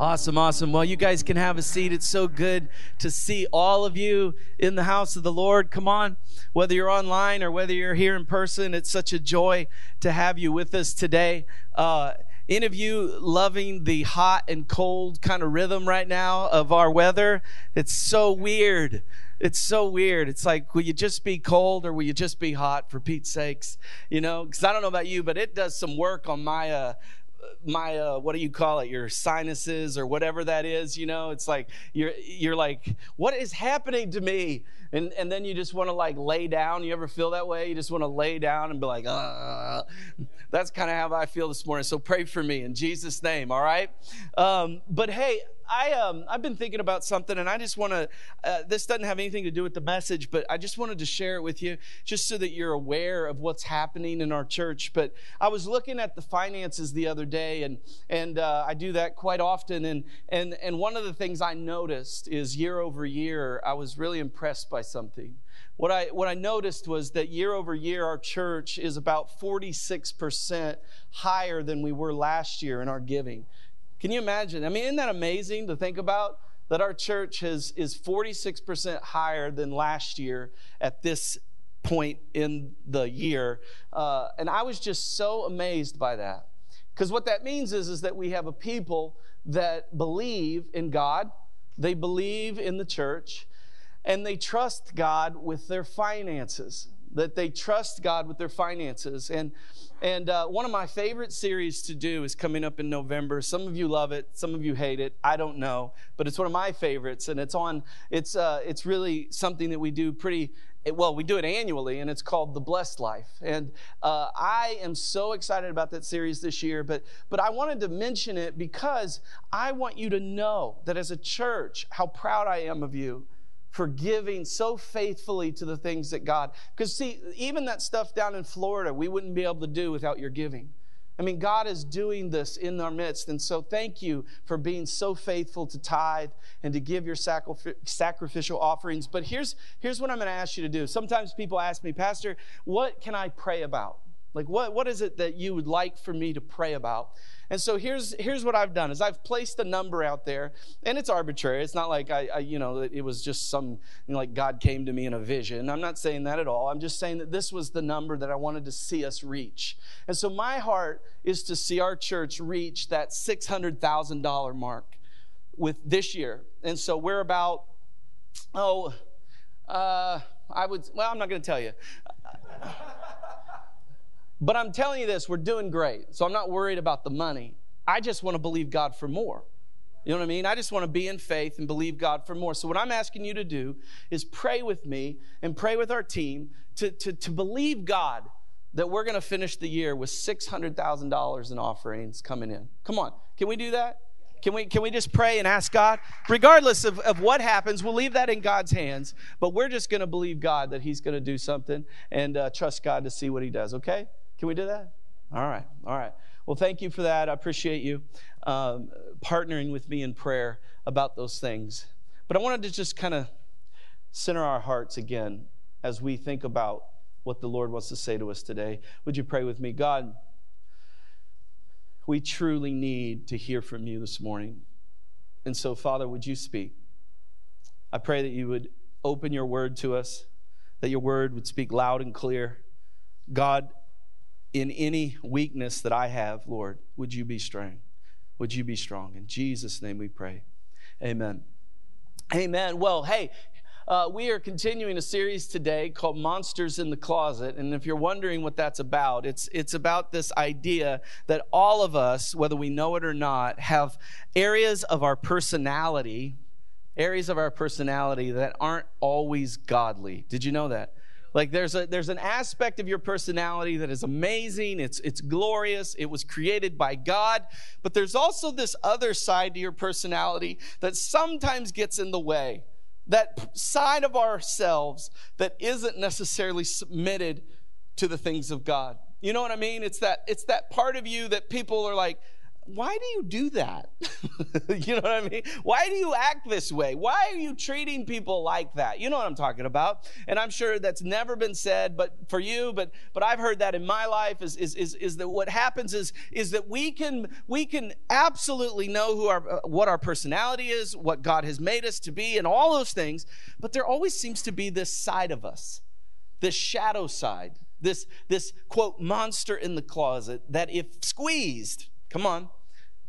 Awesome, awesome. Well, you guys can have a seat. It's so good to see all of you in the house of the Lord. Come on, whether you're online or whether you're here in person, it's such a joy to have you with us today. Uh, any of you loving the hot and cold kind of rhythm right now of our weather? It's so weird. It's so weird. It's like, will you just be cold or will you just be hot for Pete's sakes? You know, because I don't know about you, but it does some work on my uh, my uh, what do you call it? Your sinuses or whatever that is you know? It's like you're you're like what is happening to me? And and then you just want to like lay down. You ever feel that way? You just want to lay down and be like uh. That's kind of how i feel this morning. So pray for me in jesus name all right? Um, but hey I um I've been thinking about something, and I just want to. Uh, this doesn't have anything to do with the message, but I just wanted to share it with you, just so that you're aware of what's happening in our church. But I was looking at the finances the other day, and and uh, I do that quite often, and and and one of the things I noticed is year over year, I was really impressed by something. What I, what I noticed was that year over year, our church is about 46% higher than we were last year in our giving. Can you imagine? I mean, isn't that amazing to think about? That our church has, is 46% higher than last year at this point in the year. Uh, and I was just so amazed by that. Because what that means is, is that we have a people that believe in God, they believe in the church, and they trust God with their finances. That they trust God with their finances. And and uh, one of my favorite series to do is coming up in November. Some of you love it, some of you hate it. I don't know, but it's one of my favorites, and it's on. It's uh, it's really something that we do pretty well, we do it annually, and it's called The Blessed Life. And uh, I am so excited about that series this year, but, but I wanted to mention it because I want you to know that as a church, how proud I am of you for giving so faithfully to the things that God, because see, even that stuff down in Florida, we wouldn't be able to do without your giving. I mean, God is doing this in our midst. And so, thank you for being so faithful to tithe and to give your sacrificial offerings. But here's, here's what I'm going to ask you to do. Sometimes people ask me, Pastor, what can I pray about? Like, what, what is it that you would like for me to pray about? And so here's here's what I've done is I've placed a number out there, and it's arbitrary. It's not like I, I you know it was just some you know, like God came to me in a vision. I'm not saying that at all. I'm just saying that this was the number that I wanted to see us reach. And so my heart is to see our church reach that six hundred thousand dollar mark with this year. And so we're about oh. Uh, I would, well, I'm not going to tell you. But I'm telling you this, we're doing great. So I'm not worried about the money. I just want to believe God for more. You know what I mean? I just want to be in faith and believe God for more. So, what I'm asking you to do is pray with me and pray with our team to, to, to believe God that we're going to finish the year with $600,000 in offerings coming in. Come on. Can we do that? Can we, can we just pray and ask God? Regardless of, of what happens, we'll leave that in God's hands, but we're just going to believe God that He's going to do something and uh, trust God to see what He does, okay? Can we do that? All right, all right. Well, thank you for that. I appreciate you um, partnering with me in prayer about those things. But I wanted to just kind of center our hearts again as we think about what the Lord wants to say to us today. Would you pray with me? God, we truly need to hear from you this morning. And so, Father, would you speak? I pray that you would open your word to us, that your word would speak loud and clear. God, in any weakness that I have, Lord, would you be strong? Would you be strong? In Jesus' name we pray. Amen. Amen. Well, hey, uh, we are continuing a series today called Monsters in the Closet. And if you're wondering what that's about, it's, it's about this idea that all of us, whether we know it or not, have areas of our personality, areas of our personality that aren't always godly. Did you know that? Like there's a there's an aspect of your personality that is amazing, it's it's glorious, it was created by God, but there's also this other side to your personality that sometimes gets in the way. That side of ourselves that isn't necessarily submitted to the things of God. You know what I mean? It's that it's that part of you that people are like why do you do that? you know what I mean? Why do you act this way? Why are you treating people like that? You know what I'm talking about. And I'm sure that's never been said, but for you, but but I've heard that in my life is is is, is that what happens is is that we can we can absolutely know who our uh, what our personality is, what God has made us to be, and all those things, but there always seems to be this side of us, this shadow side, this this quote monster in the closet that if squeezed come on,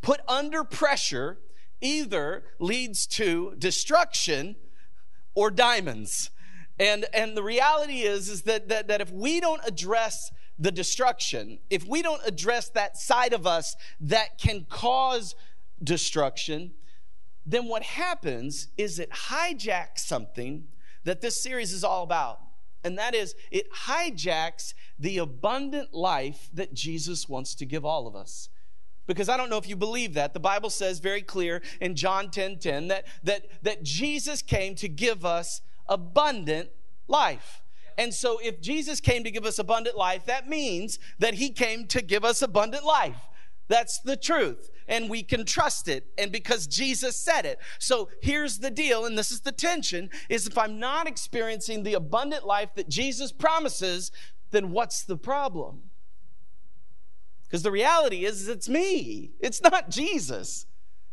put under pressure either leads to destruction or diamonds. And, and the reality is, is that, that, that if we don't address the destruction, if we don't address that side of us that can cause destruction, then what happens is it hijacks something that this series is all about. And that is, it hijacks the abundant life that Jesus wants to give all of us. Because I don't know if you believe that. The Bible says very clear in John 10 10 that, that, that Jesus came to give us abundant life. And so, if Jesus came to give us abundant life, that means that he came to give us abundant life. That's the truth. And we can trust it. And because Jesus said it. So here's the deal, and this is the tension is if I'm not experiencing the abundant life that Jesus promises, then what's the problem? Because the reality is, it's me, it's not Jesus.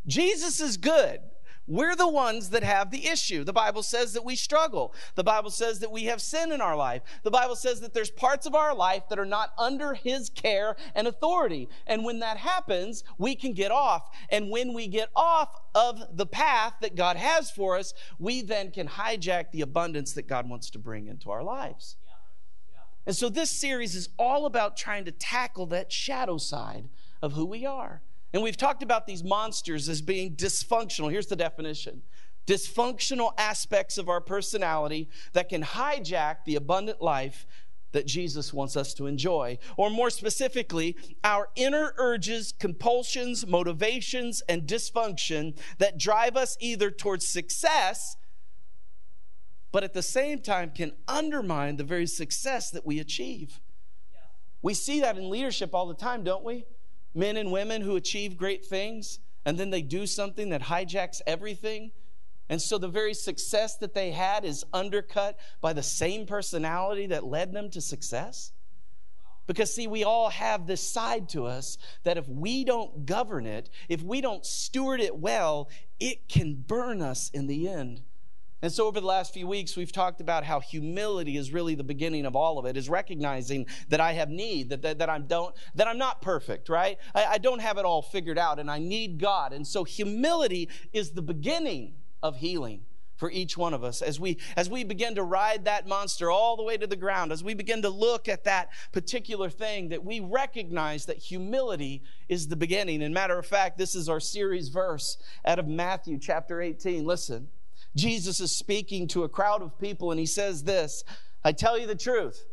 Jesus is good. We're the ones that have the issue. The Bible says that we struggle. The Bible says that we have sin in our life. The Bible says that there's parts of our life that are not under His care and authority. And when that happens, we can get off. And when we get off of the path that God has for us, we then can hijack the abundance that God wants to bring into our lives. And so this series is all about trying to tackle that shadow side of who we are. And we've talked about these monsters as being dysfunctional. Here's the definition dysfunctional aspects of our personality that can hijack the abundant life that Jesus wants us to enjoy. Or more specifically, our inner urges, compulsions, motivations, and dysfunction that drive us either towards success but at the same time can undermine the very success that we achieve. Yeah. We see that in leadership all the time, don't we? Men and women who achieve great things and then they do something that hijacks everything. And so the very success that they had is undercut by the same personality that led them to success. Because, see, we all have this side to us that if we don't govern it, if we don't steward it well, it can burn us in the end. And so, over the last few weeks, we've talked about how humility is really the beginning of all of it, is recognizing that I have need, that, that, that, I'm, don't, that I'm not perfect, right? I, I don't have it all figured out, and I need God. And so, humility is the beginning of healing for each one of us as we as we begin to ride that monster all the way to the ground as we begin to look at that particular thing that we recognize that humility is the beginning and matter of fact this is our series verse out of Matthew chapter 18 listen Jesus is speaking to a crowd of people, and he says this I tell you the truth.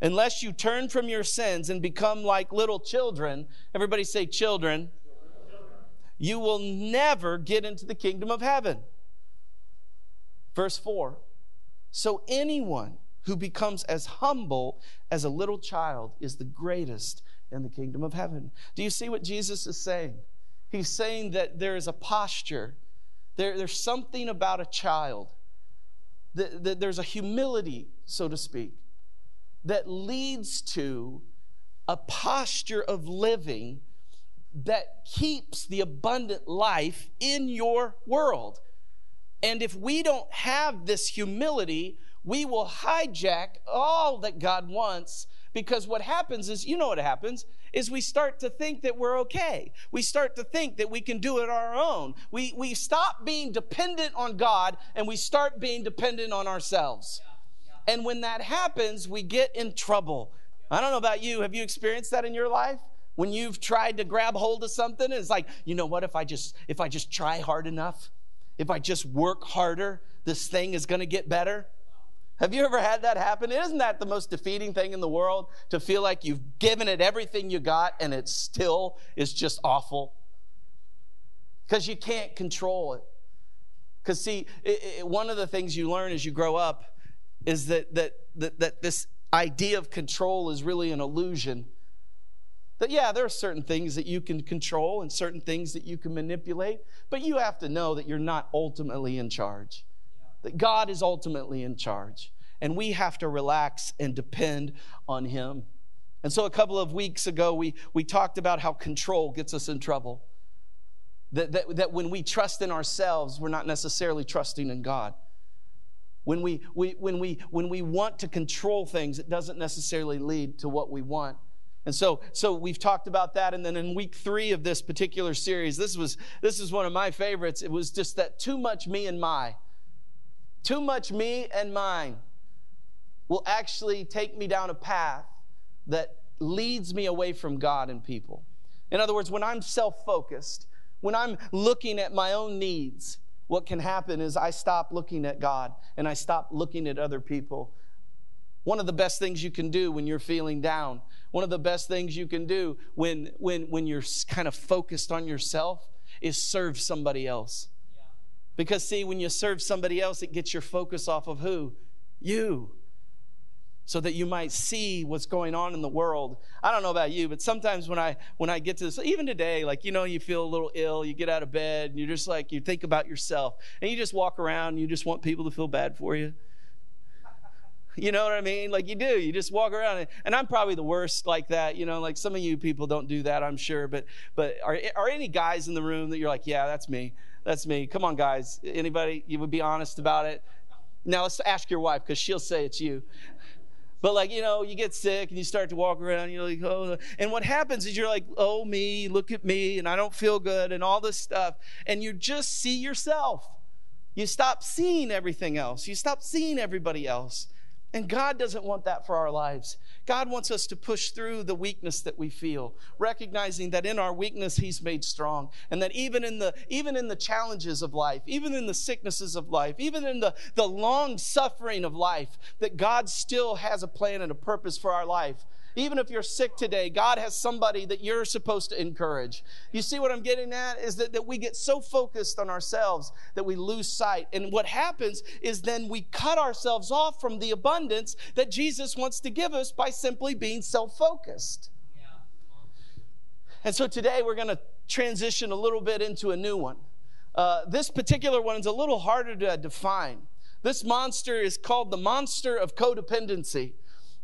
Unless you turn from your sins and become like little children, everybody say children, you will never get into the kingdom of heaven. Verse 4 So anyone who becomes as humble as a little child is the greatest in the kingdom of heaven. Do you see what Jesus is saying? He's saying that there is a posture there, there's something about a child, that, that there's a humility, so to speak, that leads to a posture of living that keeps the abundant life in your world. And if we don't have this humility, we will hijack all that God wants because what happens is, you know what happens, is we start to think that we're okay. We start to think that we can do it our own. We, we stop being dependent on God and we start being dependent on ourselves. And when that happens, we get in trouble. I don't know about you. Have you experienced that in your life? When you've tried to grab hold of something, and it's like, you know what, if I just if I just try hard enough, if I just work harder, this thing is gonna get better. Have you ever had that happen? Isn't that the most defeating thing in the world? To feel like you've given it everything you got and it still is just awful? Because you can't control it. Because, see, it, it, one of the things you learn as you grow up is that, that, that, that this idea of control is really an illusion. That, yeah, there are certain things that you can control and certain things that you can manipulate, but you have to know that you're not ultimately in charge. That God is ultimately in charge. And we have to relax and depend on Him. And so a couple of weeks ago, we, we talked about how control gets us in trouble. That, that, that when we trust in ourselves, we're not necessarily trusting in God. When we, we, when, we, when we want to control things, it doesn't necessarily lead to what we want. And so, so we've talked about that. And then in week three of this particular series, this was this is one of my favorites. It was just that too much me and my. Too much me and mine will actually take me down a path that leads me away from God and people. In other words, when I'm self focused, when I'm looking at my own needs, what can happen is I stop looking at God and I stop looking at other people. One of the best things you can do when you're feeling down one of the best things you can do when, when, when you're kind of focused on yourself is serve somebody else. Because, see, when you serve somebody else, it gets your focus off of who? You. So that you might see what's going on in the world. I don't know about you, but sometimes when I when I get to this, even today, like you know, you feel a little ill, you get out of bed, and you're just like you think about yourself, and you just walk around, and you just want people to feel bad for you. You know what I mean? Like you do. You just walk around, and, and, I'm probably the worst like that. You know, like some of you people don't do that, I'm sure. But but are are any guys in the room that you're like, yeah, that's me, that's me. Come on, guys. Anybody? You would be honest about it. Now let's ask your wife because she'll say it's you. But like you know, you get sick and you start to walk around. You're like, oh, and what happens is you're like, oh me, look at me, and I don't feel good, and all this stuff, and you just see yourself. You stop seeing everything else. You stop seeing everybody else. And God doesn't want that for our lives. God wants us to push through the weakness that we feel, recognizing that in our weakness he's made strong and that even in the even in the challenges of life, even in the sicknesses of life, even in the the long suffering of life, that God still has a plan and a purpose for our life. Even if you're sick today, God has somebody that you're supposed to encourage. You see what I'm getting at? Is that, that we get so focused on ourselves that we lose sight. And what happens is then we cut ourselves off from the abundance that Jesus wants to give us by simply being self focused. And so today we're going to transition a little bit into a new one. Uh, this particular one is a little harder to define. This monster is called the monster of codependency.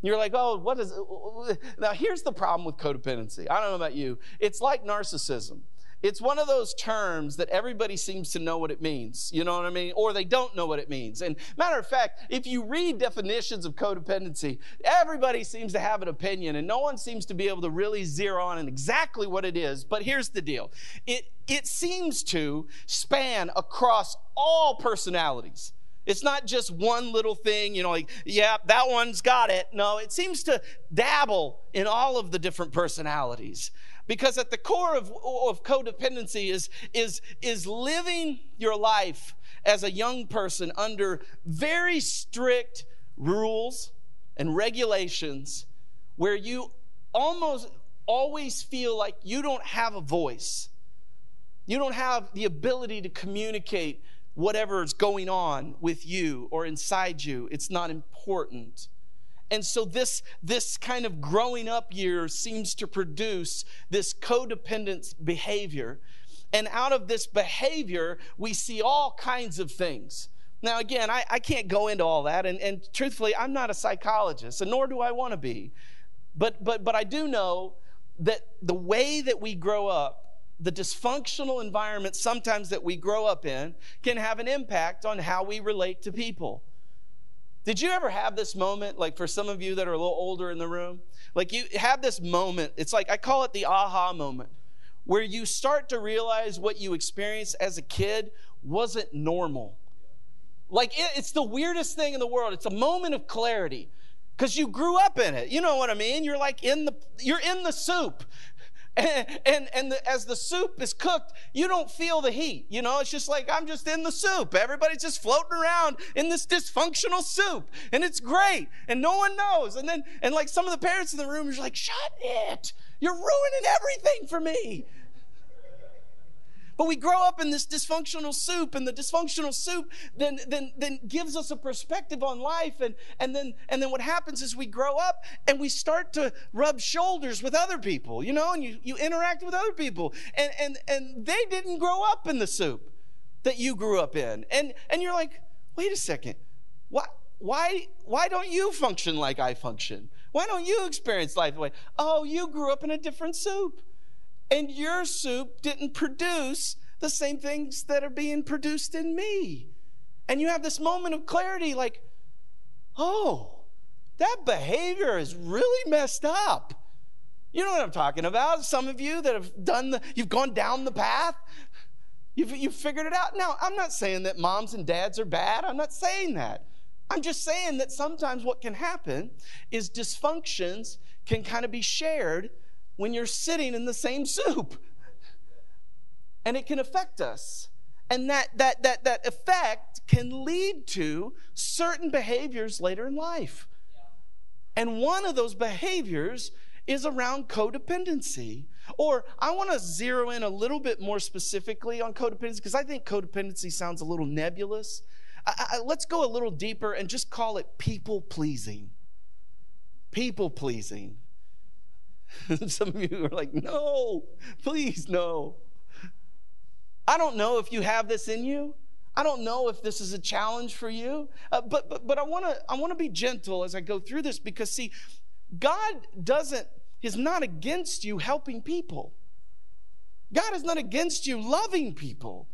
You're like, oh, what is it? Now, here's the problem with codependency. I don't know about you. It's like narcissism. It's one of those terms that everybody seems to know what it means. You know what I mean? Or they don't know what it means. And matter of fact, if you read definitions of codependency, everybody seems to have an opinion and no one seems to be able to really zero on exactly what it is. But here's the deal. It it seems to span across all personalities. It's not just one little thing, you know, like, yeah, that one's got it. No, it seems to dabble in all of the different personalities. Because at the core of, of codependency is, is, is living your life as a young person under very strict rules and regulations where you almost always feel like you don't have a voice. You don't have the ability to communicate whatever's going on with you or inside you. It's not important. And so this, this kind of growing up year seems to produce this codependent behavior. And out of this behavior, we see all kinds of things. Now, again, I, I can't go into all that. And, and truthfully, I'm not a psychologist, and nor do I want to be. But, but, but I do know that the way that we grow up the dysfunctional environment sometimes that we grow up in can have an impact on how we relate to people. Did you ever have this moment, like for some of you that are a little older in the room? Like you have this moment, it's like I call it the aha moment, where you start to realize what you experienced as a kid wasn't normal. Like it, it's the weirdest thing in the world. It's a moment of clarity because you grew up in it. You know what I mean? You're like in the you're in the soup. And, and, the, as the soup is cooked, you don't feel the heat. You know, it's just like I'm just in the soup. Everybody's just floating around in this dysfunctional soup. And it's great. And no one knows. And then, and like some of the parents in the room are like, shut it. You're ruining everything for me. But we grow up in this dysfunctional soup, and the dysfunctional soup then, then, then gives us a perspective on life. And, and, then, and then what happens is we grow up and we start to rub shoulders with other people, you know, and you, you interact with other people. And, and, and they didn't grow up in the soup that you grew up in. And, and you're like, wait a second, why, why, why don't you function like I function? Why don't you experience life the way? Oh, you grew up in a different soup and your soup didn't produce the same things that are being produced in me. And you have this moment of clarity like, oh, that behavior is really messed up. You know what I'm talking about? Some of you that have done the, you've gone down the path, you've, you've figured it out. Now, I'm not saying that moms and dads are bad. I'm not saying that. I'm just saying that sometimes what can happen is dysfunctions can kind of be shared when you're sitting in the same soup. And it can affect us. And that, that, that, that effect can lead to certain behaviors later in life. And one of those behaviors is around codependency. Or I want to zero in a little bit more specifically on codependency because I think codependency sounds a little nebulous. I, I, let's go a little deeper and just call it people pleasing. People pleasing. Some of you are like, no, please, no. I don't know if you have this in you. I don't know if this is a challenge for you, uh, but, but, but I want to I wanna be gentle as I go through this because, see, God doesn't, is not against you helping people. God is not against you loving people.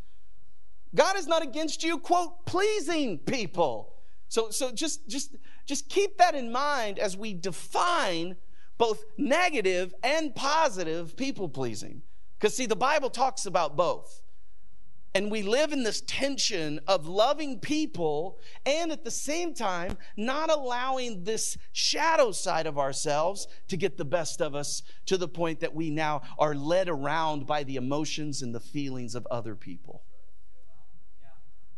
God is not against you, quote, pleasing people. So, so just, just, just keep that in mind as we define both negative and positive people pleasing. Because, see, the Bible talks about both. And we live in this tension of loving people and at the same time not allowing this shadow side of ourselves to get the best of us to the point that we now are led around by the emotions and the feelings of other people.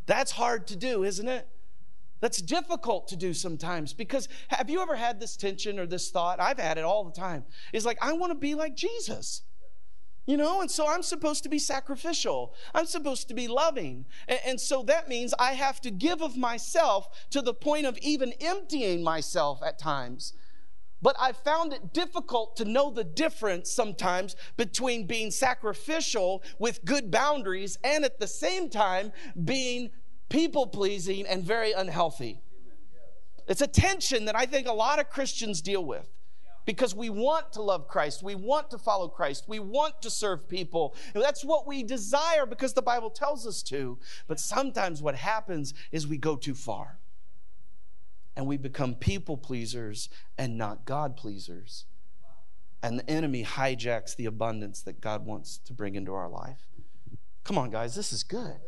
That's hard to do, isn't it? That's difficult to do sometimes because have you ever had this tension or this thought? I've had it all the time. It's like, I want to be like Jesus. You know, and so I'm supposed to be sacrificial. I'm supposed to be loving. And, and, so that means I have to give of myself to the point of even emptying myself at times. But I found it difficult to know the difference sometimes between being sacrificial with good boundaries and at the same time being people pleasing, and very unhealthy. It's a tension that I think a lot of Christians deal with because we want to love Christ. We want to follow Christ. We want to serve people. That's what we desire because the Bible tells us to. But sometimes what happens is we go too far and we become people pleasers and not God pleasers. And the enemy hijacks the abundance that God wants to bring into our life. Come on, guys, this is good.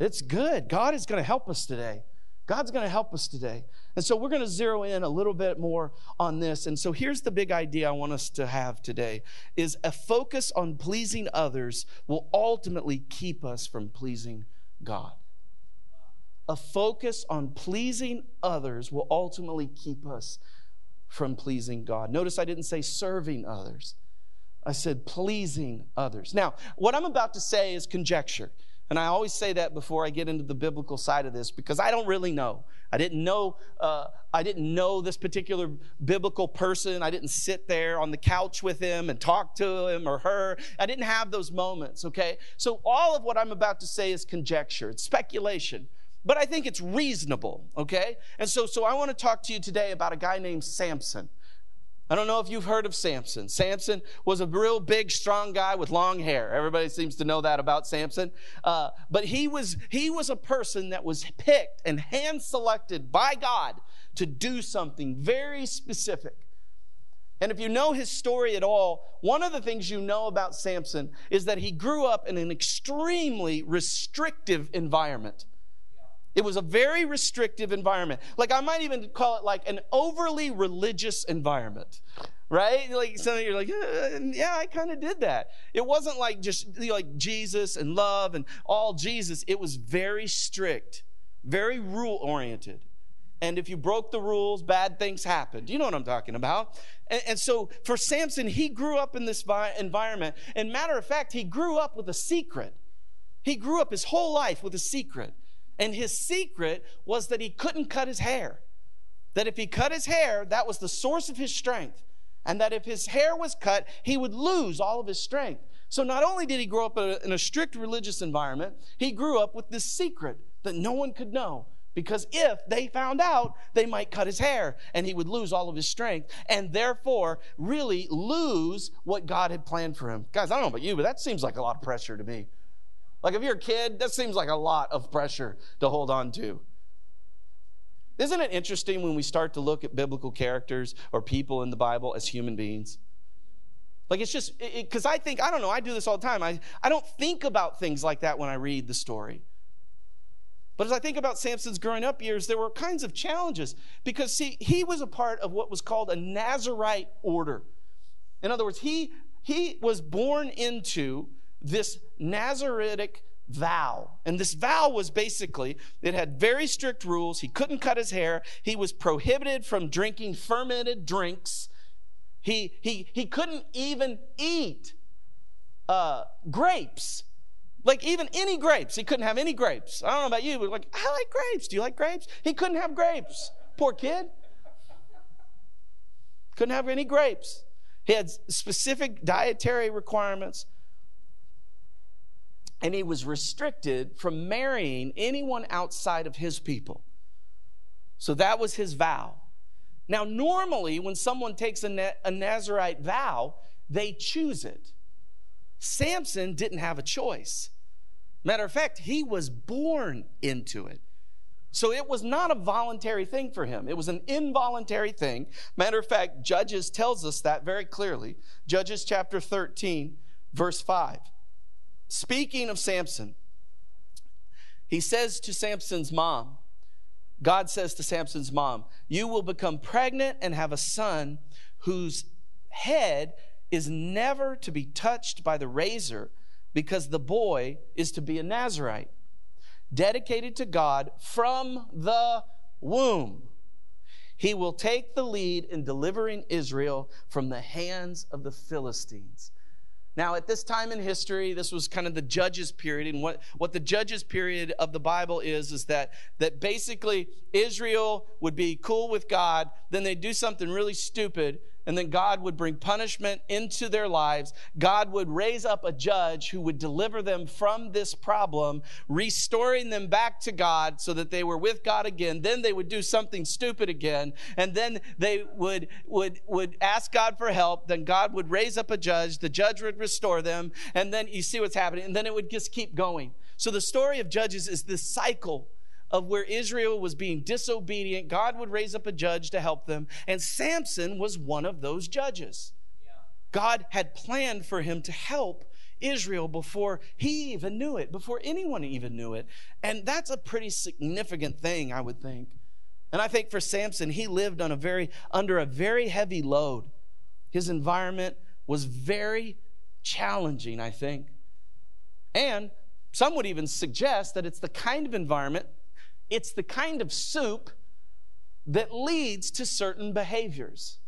It's good. God is going to help us today. God's going to help us today. And so we're going to zero in a little bit more on this. And so here's the big idea I want us to have today is a focus on pleasing others will ultimately keep us from pleasing God. A focus on pleasing others will ultimately keep us from pleasing God. Notice I didn't say serving others. I said pleasing others. Now, what I'm about to say is conjecture. And I always say that before I get into the biblical side of this because I don't really know. I didn't know. Uh, I didn't know this particular biblical person. I didn't sit there on the couch with him and talk to him or her. I didn't have those moments. Okay, so all of what I'm about to say is conjecture. It's speculation, but I think it's reasonable. Okay, and so so I want to talk to you today about a guy named Samson. I don't know if you've heard of Samson. Samson was a real big, strong guy with long hair. Everybody seems to know that about Samson. Uh, but he was, he was a person that was picked and hand selected by God to do something very specific. And if you know his story at all, one of the things you know about Samson is that he grew up in an extremely restrictive environment. It was a very restrictive environment. Like I might even call it like an overly religious environment. Right? Like some of you are like, yeah, yeah I kind of did that. It wasn't like just you know, like Jesus and love and all Jesus. It was very strict, very rule oriented. And if you broke the rules, bad things happened. You know what I'm talking about. And, and so for Samson, he grew up in this vi- environment. And matter of fact, he grew up with a secret. He grew up his whole life with a secret. And his secret was that he couldn't cut his hair. That if he cut his hair, that was the source of his strength. And that if his hair was cut, he would lose all of his strength. So not only did he grow up in a strict religious environment, he grew up with this secret that no one could know. Because if they found out, they might cut his hair and he would lose all of his strength and therefore really lose what God had planned for him. Guys, I don't know about you, but that seems like a lot of pressure to me. Like if you're a kid, that seems like a lot of pressure to hold on to. Isn't it interesting when we start to look at biblical characters or people in the Bible as human beings? Like it's just, because I think, I don't know, I do this all the time. I, I don't think about things like that when I read the story. But as I think about Samson's growing up years, there were kinds of challenges because, see, he was a part of what was called a Nazarite order. In other words, he, he was born into this Nazaritic vow. And this vow was basically, it had very strict rules. He couldn't cut his hair. He was prohibited from drinking fermented drinks. He, he, he couldn't even eat uh, grapes. Like even any grapes. He couldn't have any grapes. I don't know about you, but like, I like grapes. Do you like grapes? He couldn't have grapes. Poor kid. Couldn't have any grapes. He had specific dietary requirements and he was restricted from marrying anyone outside of his people. So that was his vow. Now, normally, when someone takes a, Nazarite vow, they choose it. Samson didn't have a choice. Matter of fact, he was born into it. So it was not a voluntary thing for him. It was an involuntary thing. Matter of fact, Judges tells us that very clearly. Judges chapter 13, verse 5 speaking of Samson, he says to Samson's mom, God says to Samson's mom, You will become pregnant and have a son whose head is never to be touched by the razor because the boy is to be a Nazarite, dedicated to God from the womb. He will take the lead in delivering Israel from the hands of the Philistines. Now, at this time in history, this was kind of the judges period. And what, what the judges period of the Bible is, is that, that basically Israel would be cool with God, then they'd do something really stupid, and then God would bring punishment into their lives. God would raise up a judge who would deliver them from this problem, restoring them back to God so that they were with God again. Then they would do something stupid again, and then they would would would ask God for help. Then God would raise up a judge. The judge would restore them, and then you see what's happening, and then it would just keep going. So the story of Judges is this cycle of where Israel was being disobedient, God would raise up a judge to help them, and Samson was one of those judges. God had planned for him to help Israel before he even knew it, before anyone even knew it. And that's a pretty significant thing, I would think. And I think for Samson, he lived on a very under a very heavy load. His environment was very challenging, I think. And some would even suggest that it's the kind of environment it's the kind of soup that leads to certain behaviors.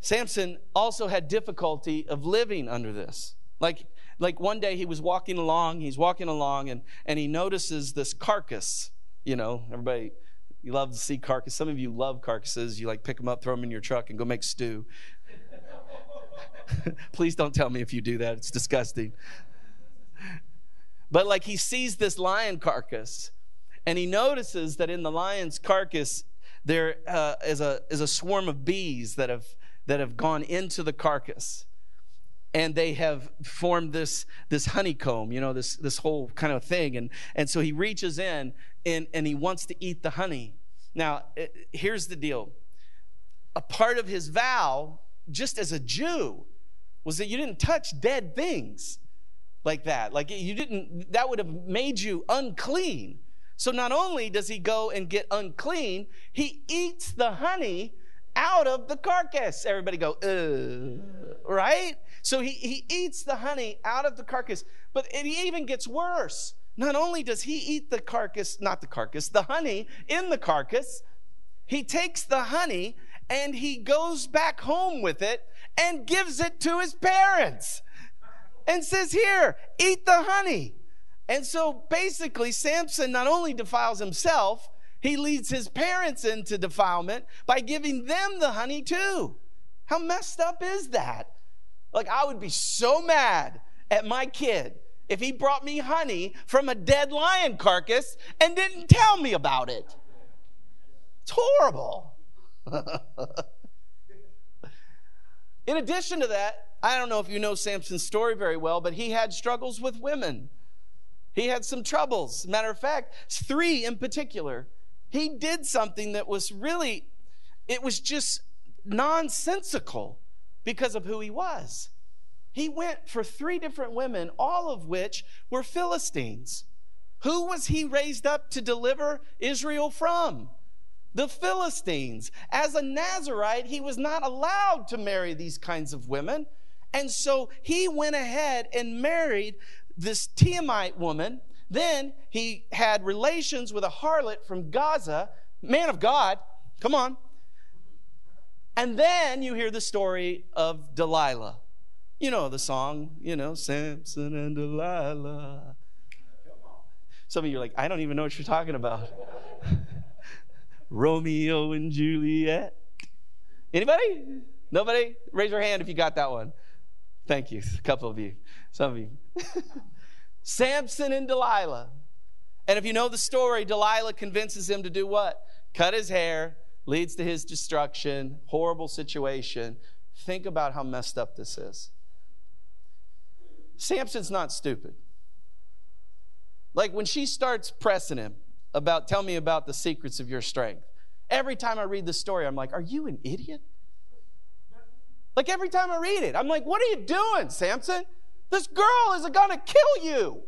Samson also had difficulty of living under this. Like, like one day he was walking along, he's walking along, and, and he notices this carcass. You know, everybody, you love to see carcass. Some of you love carcasses. You like pick them up, throw them in your truck, and go make stew. Please don't tell me if you do that. It's disgusting. But like he sees this lion carcass and he notices that in the lion's carcass there uh, is a is a swarm of bees that have that have gone into the carcass. And they have formed this this honeycomb you know this this whole kind of thing. And and so he reaches in and and he wants to eat the honey. Now it, here's the deal. A part of his vow just as a jew was that you didn't touch dead things like that. Like you didn't, that would have made you unclean. So not only does he go and get unclean, he eats the honey out of the carcass. Everybody go, uh, right? So he, he eats the honey out of the carcass, but it even gets worse. Not only does he eat the carcass, not the carcass, the honey in the carcass, he takes the honey and he goes back home with it and gives it to his parents. And says, Here, eat the honey. And so basically, Samson not only defiles himself, he leads his parents into defilement by giving them the honey too. How messed up is that? Like, I would be so mad at my kid if he brought me honey from a dead lion carcass and didn't tell me about it. It's horrible. In addition to that, I don't know if you know Samson's story very well, but he had struggles with women. He had some troubles. Matter of fact, three in particular. He did something that was really, it was just nonsensical because of who he was. He went for three different women, all of which were Philistines. Who was he raised up to deliver Israel from? The Philistines. As a Nazarite, he was not allowed to marry these kinds of women. And so he went ahead and married this Timnite woman. Then he had relations with a harlot from Gaza, man of God. Come on. And then you hear the story of Delilah. You know the song, you know, Samson and Delilah. Some of you are like, I don't even know what you're talking about. Romeo and Juliet. Anybody? Nobody? Raise your hand if you got that one. Thank you. A couple of you. Some of you. Samson and Delilah. And if you know the story, Delilah convinces him to do what? Cut his hair, leads to his destruction, horrible situation. Think about how messed up this is. Samson's not stupid. Like when she starts pressing him about, tell me about the secrets of your strength. Every time I read the story, I'm like, are you an idiot? Like every time I read it, I'm like, what are you doing, Samson? This girl is to kill you.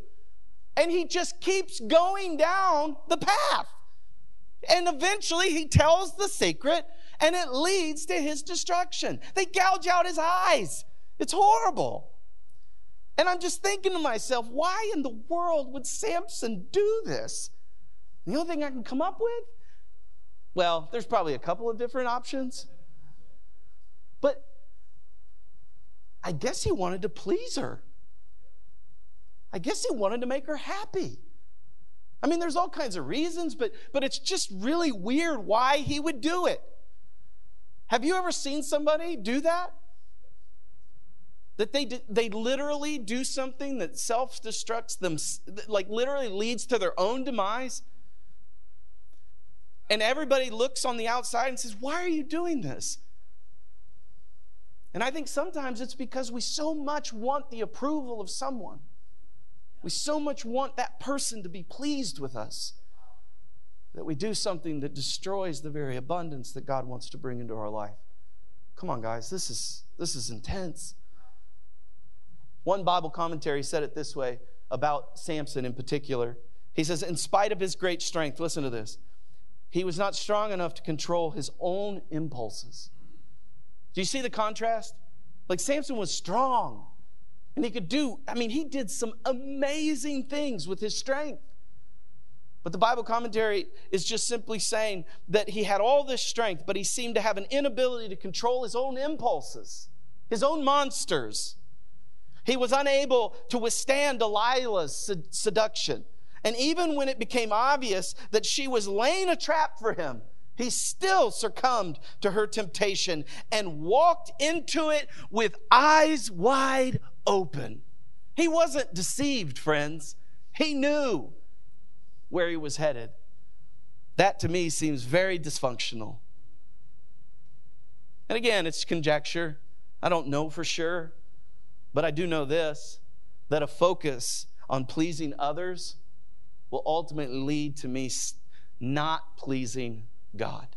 And he just keeps going down the path. And eventually he tells the secret and it leads to his destruction. They gouge out his eyes. It's horrible. And I'm just thinking to myself, why in the world would Samson do this? The only thing I can come up with? Well, there's probably a couple of different options. But I guess he wanted to please her. I guess he wanted to make her happy. I mean, there's all kinds of reasons, but, but it's just really weird why he would do it. Have you ever seen somebody do that? That they, they literally do something that self destructs them, like literally leads to their own demise? And everybody looks on the outside and says, Why are you doing this? And I think sometimes it's because we so much want the approval of someone. We so much want that person to be pleased with us that we do something that destroys the very abundance that God wants to bring into our life. Come on, guys, this is, this is intense. One Bible commentary said it this way about Samson in particular. He says, In spite of his great strength, listen to this, he was not strong enough to control his own impulses. Do you see the contrast? Like Samson was strong, and he could do, I mean, he did some amazing things with his strength. But the Bible commentary is just simply saying that he had all this strength, but he seemed to have an inability to control his own impulses, his own monsters. He was unable to withstand Delilah's seduction. And even when it became obvious that she was laying a trap for him, he still succumbed to her temptation and walked into it with eyes wide open. He wasn't deceived, friends. He knew where he was headed. That to me seems very dysfunctional. And again, it's conjecture. I don't know for sure, but I do know this that a focus on pleasing others will ultimately lead to me not pleasing God.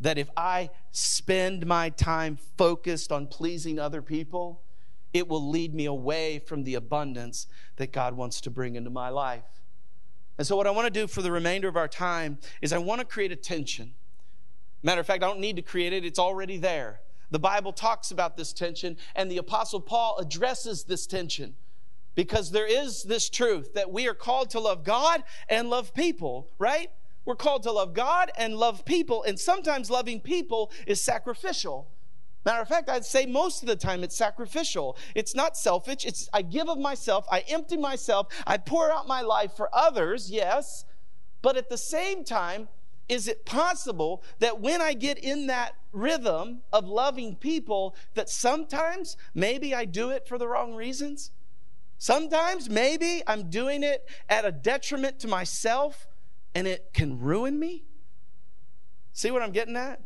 That if I spend my time focused on pleasing other people, it will lead me away from the abundance that God wants to bring into my life. And so, what I want to do for the remainder of our time is I want to create a tension. Matter of fact, I don't need to create it, it's already there. The Bible talks about this tension, and the Apostle Paul addresses this tension because there is this truth that we are called to love God and love people, right? We're called to love God and love people, and sometimes loving people is sacrificial. Matter of fact, I'd say most of the time it's sacrificial. It's not selfish. It's I give of myself, I empty myself, I pour out my life for others, yes. But at the same time, is it possible that when I get in that rhythm of loving people, that sometimes maybe I do it for the wrong reasons? Sometimes maybe I'm doing it at a detriment to myself and it can ruin me? See what I'm getting at?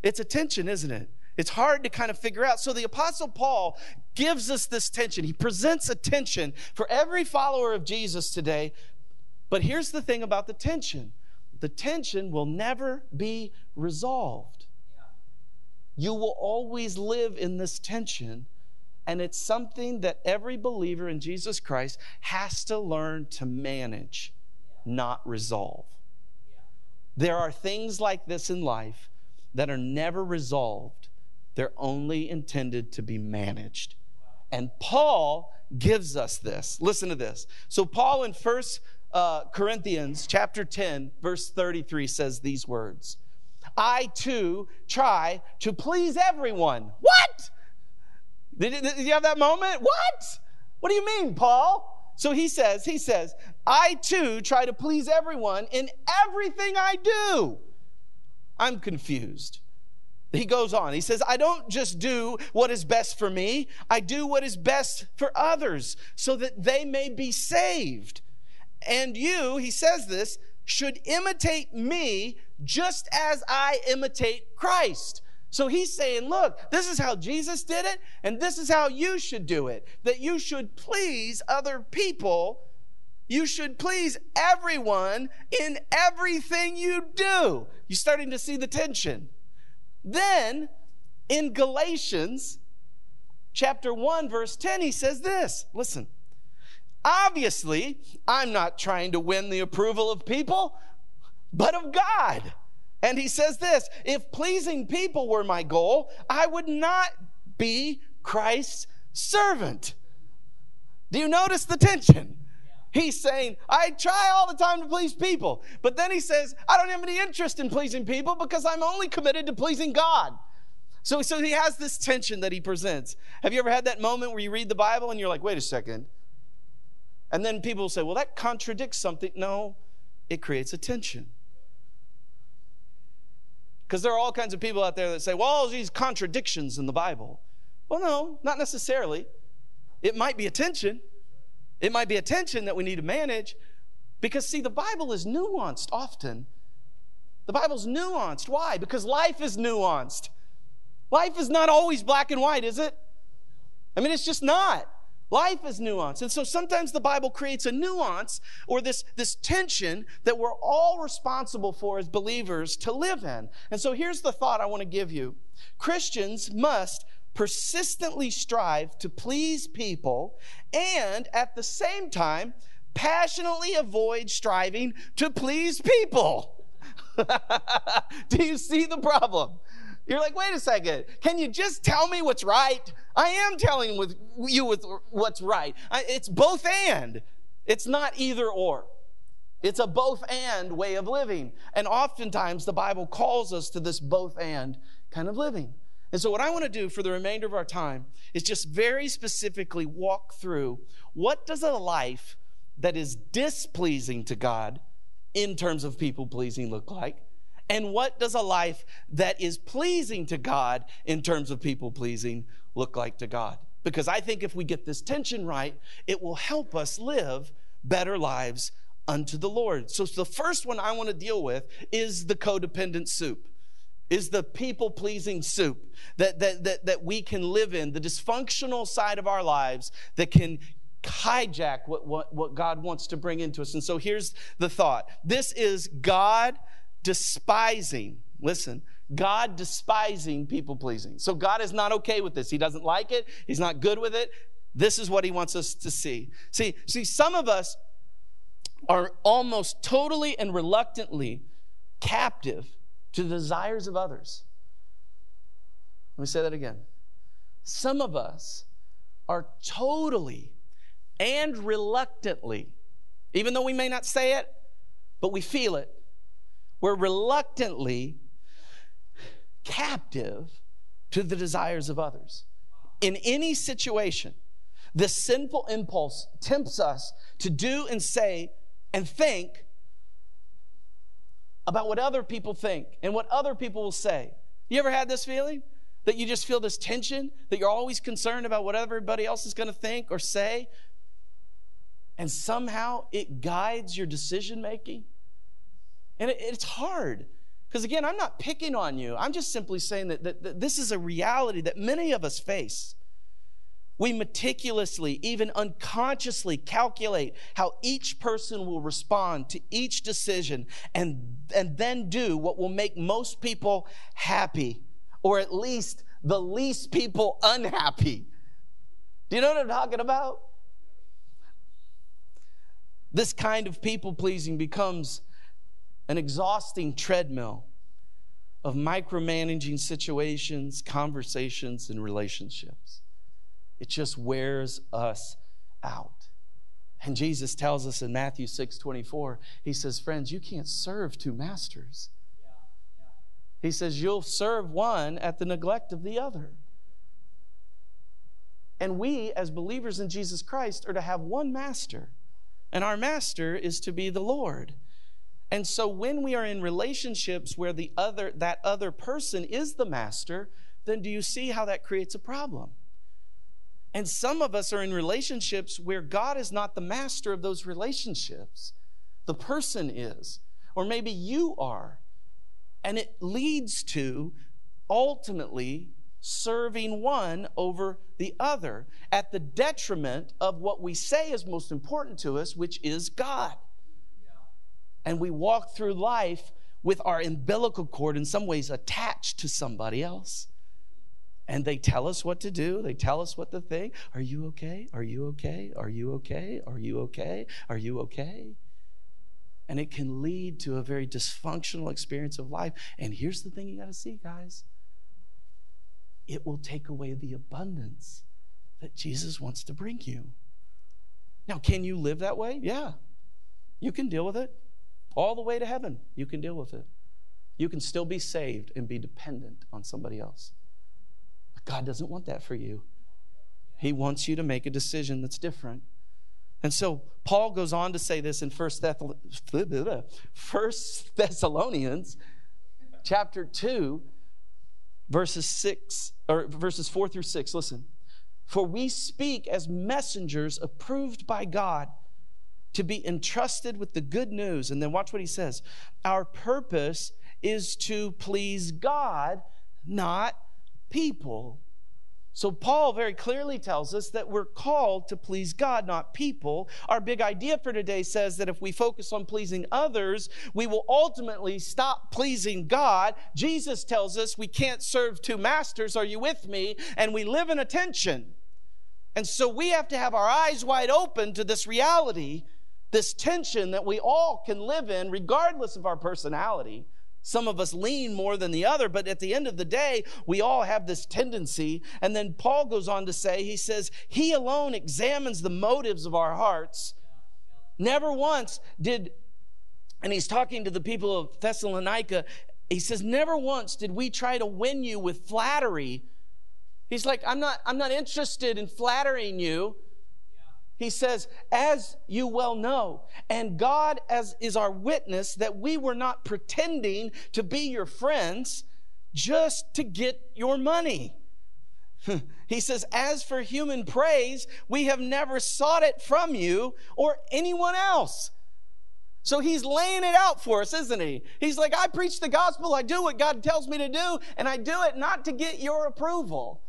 It's a tension, isn't it? It's hard to kind of figure out. So the Apostle Paul gives us this tension. He presents a tension for every follower of Jesus today. But here's the thing about the tension the tension will never be resolved. You will always live in this tension. And it's something that every believer in Jesus Christ has to learn to manage, not resolve. There are things like this in life that are never resolved, they're only intended to be managed. And Paul gives us this. Listen to this. So, Paul in First uh, Corinthians chapter 10, verse 33 says these words I too try to please everyone. What? Did, did you have that moment? What? What do you mean, Paul? So he says, he says, I too try to please everyone in everything I do. I'm confused. He goes on. He says, I don't just do what is best for me, I do what is best for others so that they may be saved. And you, he says this, should imitate me just as I imitate Christ. So he's saying, look, this is how Jesus did it, and this is how you should do it. That you should please other people. You should please everyone in everything you do. You're starting to see the tension. Then in Galatians chapter 1, verse 10, he says this listen. Obviously, I'm not trying to win the approval of people, but of God. And he says this if pleasing people were my goal, I would not be Christ's servant. Do you notice the tension? He's saying, I try all the time to please people. But then he says, I don't have any interest in pleasing people because I'm only committed to pleasing God. So, so he has this tension that he presents. Have you ever had that moment where you read the Bible and you're like, wait a second? And then people say, well, that contradicts something. No, it creates a tension. Because there are all kinds of people out there that say, well, all these contradictions in the Bible. Well, no, not necessarily. It might be a tension. It might be a tension that we need to manage. Because, see, the Bible is nuanced often. The Bible's nuanced. Why? Because life is nuanced. Life is not always black and white, is it? I mean, it's just not. Life is nuance. And so sometimes the Bible creates a nuance or this, this tension that we're all responsible for as believers to live in. And so here's the thought I want to give you Christians must persistently strive to please people and at the same time passionately avoid striving to please people. Do you see the problem? You're like, wait a second. Can you just tell me what's right? I am telling with you with what's right. It's both and. It's not either or. It's a both and way of living. And oftentimes the Bible calls us to this both and kind of living. And so, what I want to do for the remainder of our time is just very specifically walk through what does a life that is displeasing to God in terms of people pleasing look like? And what does a life that is pleasing to God in terms of people pleasing look like to God? Because I think if we get this tension right, it will help us live better lives unto the Lord. So, the first one I want to deal with is the codependent soup. Is the people pleasing soup that, that, that, that we can live in, the dysfunctional side of our lives that can hijack what, what, what God wants to bring into us. And so here's the thought this is God despising, listen, God despising people pleasing. So God is not okay with this. He doesn't like it, He's not good with it. This is what He wants us to see. See, see, some of us are almost totally and reluctantly captive to the desires of others. Let me say that again. Some of us are totally and reluctantly, even though we may not say it, but we feel it, we're reluctantly captive to the desires of others. In any situation, this sinful impulse tempts us to do and say and think about what other people think and what other people will say. You ever had this feeling? That you just feel this tension, that you're always concerned about what everybody else is going to think or say, and somehow it guides your decision making? And it, it's hard. Because again, I'm not picking on you. I'm just simply saying that, that, that this is a reality that many of us face. We meticulously, even unconsciously, calculate how each person will respond to each decision and, and then do what will make most people happy, or at least the least people unhappy. Do you know what I'm talking about? This kind of people pleasing becomes an exhausting treadmill of micromanaging situations, conversations, and relationships. It just wears us out. And Jesus tells us in Matthew 6 24, He says, Friends, you can't serve two masters. He says, You'll serve one at the neglect of the other. And we, as believers in Jesus Christ, are to have one master, and our master is to be the Lord. And so when we are in relationships where the other that other person is the master, then do you see how that creates a problem? And some of us are in relationships where God is not the master of those relationships. The person is. Or maybe you are. And it leads to ultimately serving one over the other at the detriment of what we say is most important to us, which is God. And we walk through life with our umbilical cord in some ways attached to somebody else and they tell us what to do. They tell us what to think. Are you okay? Are you okay? Are you okay? Are you okay? Are you okay? And it can lead to a very dysfunctional experience of life. And here's the thing you got to see, guys it will take away the abundance that Jesus wants to bring you. Now, can you live that way? Yeah. You can deal with it. All the way to heaven, you can deal with it. You can still be saved and be dependent on somebody else. But God doesn't want that for you. He wants you to make a decision that's different. And so Paul goes on to say this in First Thessalonians chapter 2 verses 6 or verses 4 through 6. Listen. For we speak as messengers approved by God to be entrusted with the good news. And then watch what he says. Our purpose is to please God, not people. So, Paul very clearly tells us that we're called to please God, not people. Our big idea for today says that if we focus on pleasing others, we will ultimately stop pleasing God. Jesus tells us we can't serve two masters. Are you with me? And we live in attention. And so, we have to have our eyes wide open to this reality, this tension that we all can live in, regardless of our personality. Some of us lean more than the other, but at the end of the day, we all have this tendency. And then Paul goes on to say, he says, He alone examines the motives of our hearts. Never once did, and he's talking to the people of Thessalonica, he says, Never once did we try to win you with flattery. He's like, I'm not, I'm not interested in flattering you. He says, as you well know, and God as is our witness that we were not pretending to be your friends just to get your money. he says, as for human praise, we have never sought it from you or anyone else. So he's laying it out for us, isn't he? He's like, I preach the gospel, I do what God tells me to do, and I do it not to get your approval.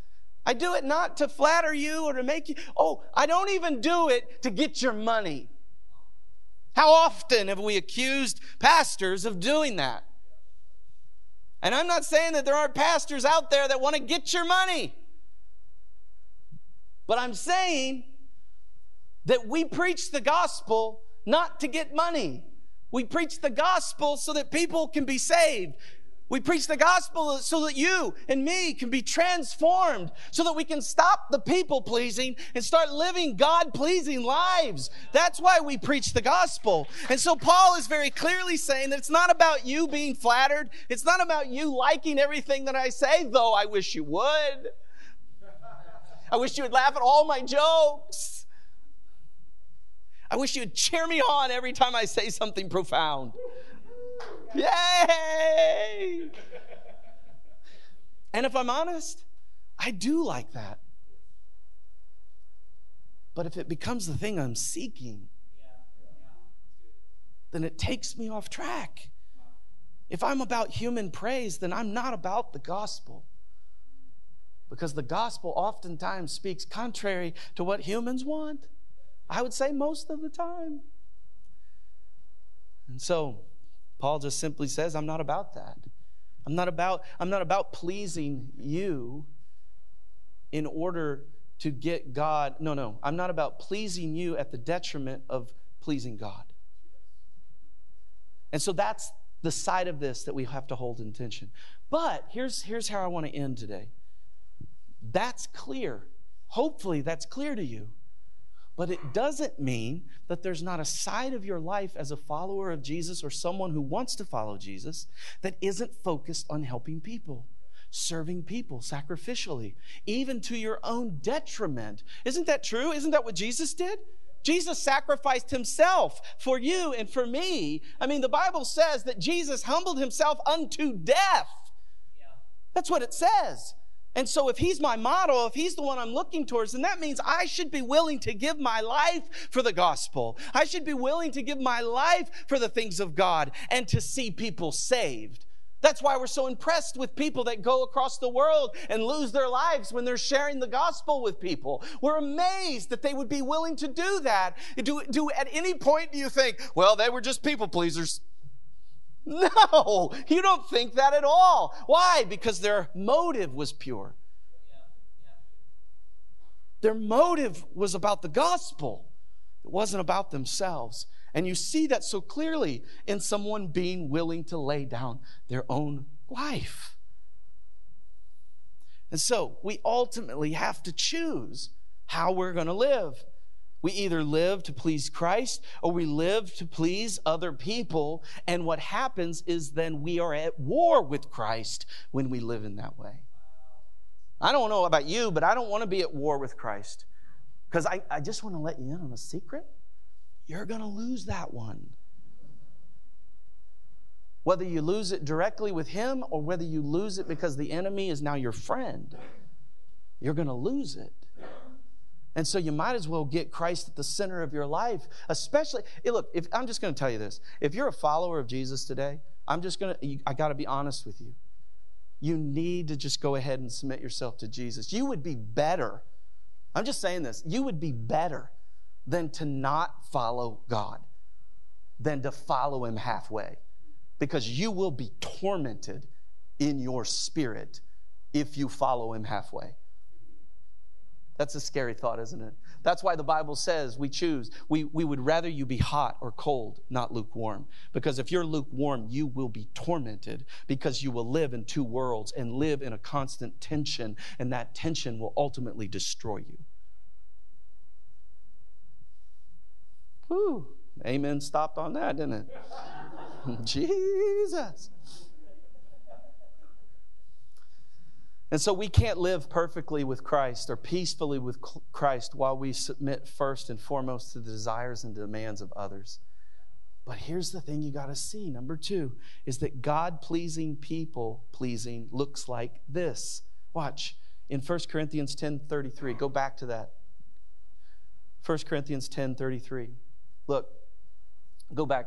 I do it not to flatter you or to make you. Oh, I don't even do it to get your money. How often have we accused pastors of doing that? And I'm not saying that there aren't pastors out there that want to get your money. But I'm saying that we preach the gospel not to get money. We preach the gospel so that people can be saved. We preach the gospel so that you and me can be transformed, so that we can stop the people pleasing and start living God pleasing lives. That's why we preach the gospel. And so Paul is very clearly saying that it's not about you being flattered, it's not about you liking everything that I say, though I wish you would. I wish you would laugh at all my jokes. I wish you'd cheer me on every time I say something profound. Yay! And if I'm honest, I do like that. But if it becomes the thing I'm seeking, then it takes me off track. If I'm about human praise, then I'm not about the gospel. Because the gospel oftentimes speaks contrary to what humans want. I would say most of the time. And so, Paul just simply says, I'm not about that. I'm not about, I'm not about pleasing you in order to get God. No, no. I'm not about pleasing you at the detriment of pleasing God. And so that's the side of this that we have to hold in tension. But here's, here's how I want to end today. That's clear. Hopefully, that's clear to you. But it doesn't mean that there's not a side of your life as a follower of Jesus or someone who wants to follow Jesus that isn't focused on helping people, serving people sacrificially, even to your own detriment. Isn't that true? Isn't that what Jesus did? Jesus sacrificed himself for you and for me. I mean, the Bible says that Jesus humbled himself unto death. That's what it says. And so, if he's my model, if he's the one I'm looking towards, then that means I should be willing to give my life for the gospel. I should be willing to give my life for the things of God and to see people saved. That's why we're so impressed with people that go across the world and lose their lives when they're sharing the gospel with people. We're amazed that they would be willing to do that. Do, do at any point do you think, well, they were just people pleasers? No, you don't think that at all. Why? Because their motive was pure. Their motive was about the gospel, it wasn't about themselves. And you see that so clearly in someone being willing to lay down their own life. And so we ultimately have to choose how we're going to live. We either live to please Christ or we live to please other people. And what happens is then we are at war with Christ when we live in that way. I don't know about you, but I don't want to be at war with Christ because I, I just want to let you in on a secret. You're going to lose that one. Whether you lose it directly with Him or whether you lose it because the enemy is now your friend, you're going to lose it. And so you might as well get Christ at the center of your life, especially. Look, if, I'm just going to tell you this. If you're a follower of Jesus today, I'm just going to, I got to be honest with you. You need to just go ahead and submit yourself to Jesus. You would be better. I'm just saying this. You would be better than to not follow God, than to follow Him halfway, because you will be tormented in your spirit if you follow Him halfway. That's a scary thought, isn't it? That's why the Bible says we choose. We, we would rather you be hot or cold, not lukewarm. Because if you're lukewarm, you will be tormented because you will live in two worlds and live in a constant tension, and that tension will ultimately destroy you. Whew. Amen stopped on that, didn't it? Jesus. And so we can't live perfectly with Christ or peacefully with Christ while we submit first and foremost to the desires and demands of others. But here's the thing you got to see. Number two is that God pleasing people pleasing looks like this. Watch in 1 Corinthians 10 33. Go back to that. 1 Corinthians 10 33. Look, go back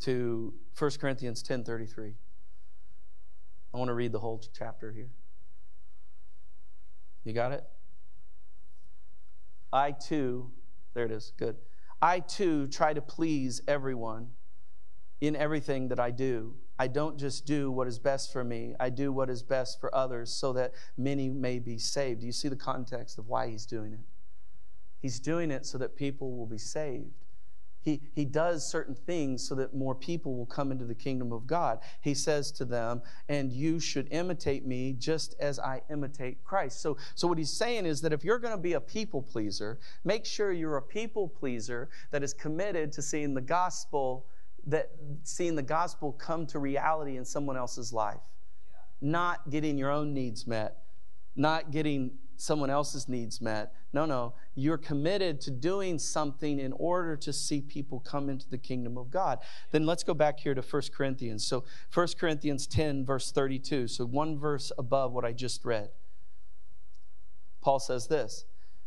to 1 Corinthians 10 33. I want to read the whole chapter here. You got it? I too, there it is, good. I too try to please everyone in everything that I do. I don't just do what is best for me, I do what is best for others so that many may be saved. Do you see the context of why he's doing it? He's doing it so that people will be saved. He, he does certain things so that more people will come into the kingdom of God. He says to them, and you should imitate me just as I imitate Christ. So, so what he's saying is that if you're going to be a people pleaser, make sure you're a people pleaser that is committed to seeing the gospel that seeing the gospel come to reality in someone else's life. Not getting your own needs met, not getting someone else's needs met. No, no. You're committed to doing something in order to see people come into the kingdom of God. Then let's go back here to 1 Corinthians. So 1 Corinthians 10, verse 32. So one verse above what I just read. Paul says this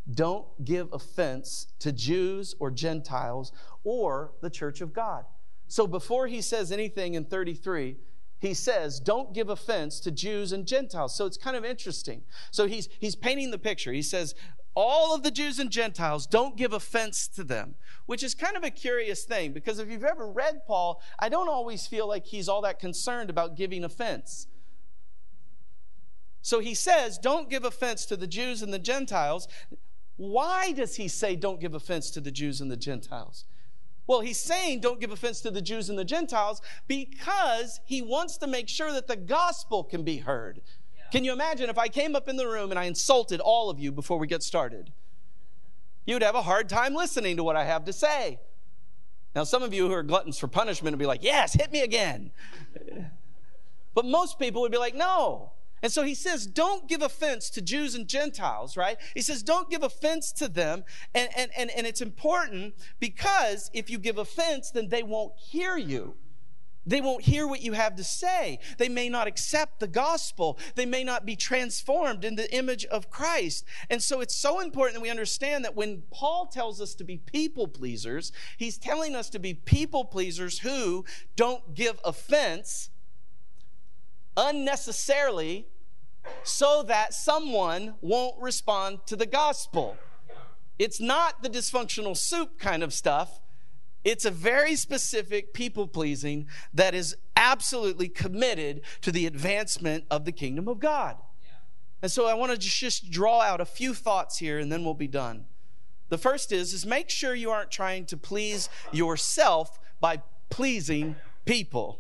Don't give offense to Jews or Gentiles or the church of God. So before he says anything in 33, he says, don't give offense to Jews and Gentiles. So it's kind of interesting. So he's, he's painting the picture. He says, all of the Jews and Gentiles, don't give offense to them, which is kind of a curious thing because if you've ever read Paul, I don't always feel like he's all that concerned about giving offense. So he says, don't give offense to the Jews and the Gentiles. Why does he say, don't give offense to the Jews and the Gentiles? Well, he's saying don't give offense to the Jews and the Gentiles because he wants to make sure that the gospel can be heard. Yeah. Can you imagine if I came up in the room and I insulted all of you before we get started? You'd have a hard time listening to what I have to say. Now, some of you who are gluttons for punishment would be like, yes, hit me again. but most people would be like, no, and so he says, don't give offense to Jews and Gentiles, right? He says, don't give offense to them. And, and, and, and it's important because if you give offense, then they won't hear you. They won't hear what you have to say. They may not accept the gospel. They may not be transformed in the image of Christ. And so it's so important that we understand that when Paul tells us to be people pleasers, he's telling us to be people pleasers who don't give offense unnecessarily so that someone won't respond to the gospel. It's not the dysfunctional soup kind of stuff. It's a very specific people pleasing that is absolutely committed to the advancement of the kingdom of God. And so I want to just draw out a few thoughts here and then we'll be done. The first is is make sure you aren't trying to please yourself by pleasing people.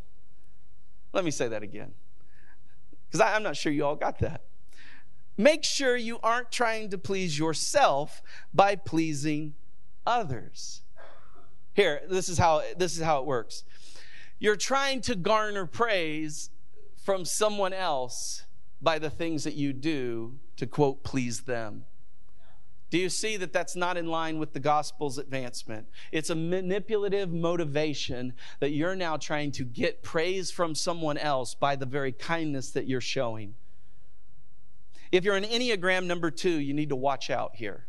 Let me say that again because I'm not sure you all got that. Make sure you aren't trying to please yourself by pleasing others. Here, this is how this is how it works. You're trying to garner praise from someone else by the things that you do to quote please them. Do you see that that's not in line with the gospel's advancement? It's a manipulative motivation that you're now trying to get praise from someone else by the very kindness that you're showing. If you're an Enneagram number two, you need to watch out here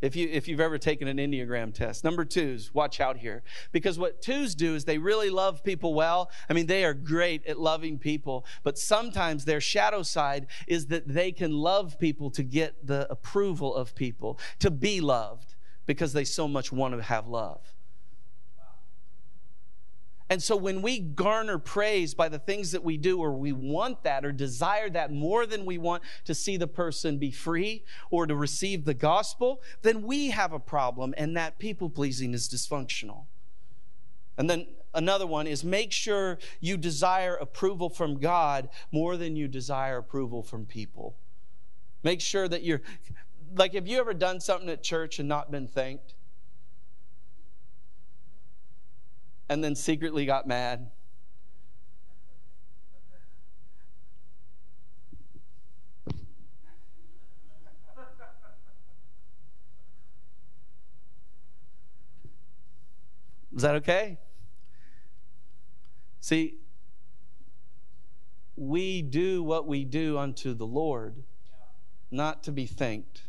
if, you, if you've ever taken an Enneagram test. Number twos, watch out here. Because what twos do is they really love people well. I mean, they are great at loving people, but sometimes their shadow side is that they can love people to get the approval of people, to be loved, because they so much want to have love. And so when we garner praise by the things that we do, or we want that or desire that more than we want to see the person be free or to receive the gospel, then we have a problem, and that people pleasing is dysfunctional. And then another one is make sure you desire approval from God more than you desire approval from people. Make sure that you're, like, have you ever done something at church and not been thanked? And then secretly got mad. Is that okay? See, we do what we do unto the Lord, not to be thanked.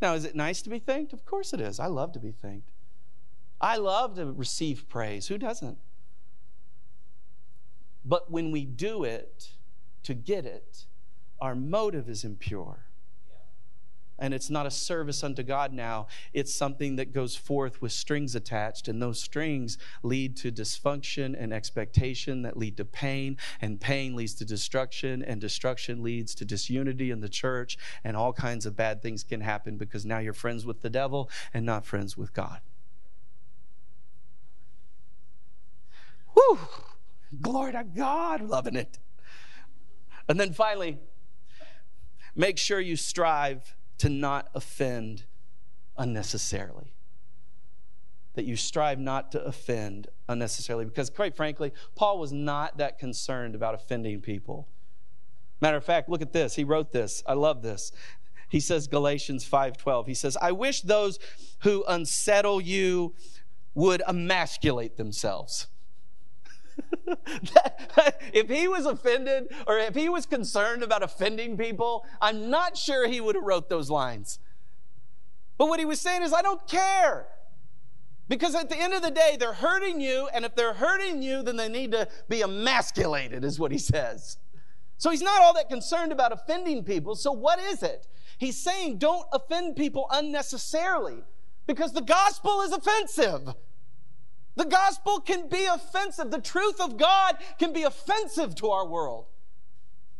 Now, is it nice to be thanked? Of course it is. I love to be thanked. I love to receive praise. Who doesn't? But when we do it to get it, our motive is impure. And it's not a service unto God now. It's something that goes forth with strings attached. And those strings lead to dysfunction and expectation that lead to pain. And pain leads to destruction. And destruction leads to disunity in the church. And all kinds of bad things can happen because now you're friends with the devil and not friends with God. Whew, glory to God, loving it. And then finally, make sure you strive to not offend unnecessarily. That you strive not to offend unnecessarily. Because, quite frankly, Paul was not that concerned about offending people. Matter of fact, look at this. He wrote this. I love this. He says Galatians 5:12. He says, "I wish those who unsettle you would emasculate themselves." if he was offended or if he was concerned about offending people, I'm not sure he would have wrote those lines. But what he was saying is, I don't care. Because at the end of the day, they're hurting you, and if they're hurting you, then they need to be emasculated, is what he says. So he's not all that concerned about offending people. So what is it? He's saying don't offend people unnecessarily because the gospel is offensive. The gospel can be offensive. The truth of God can be offensive to our world,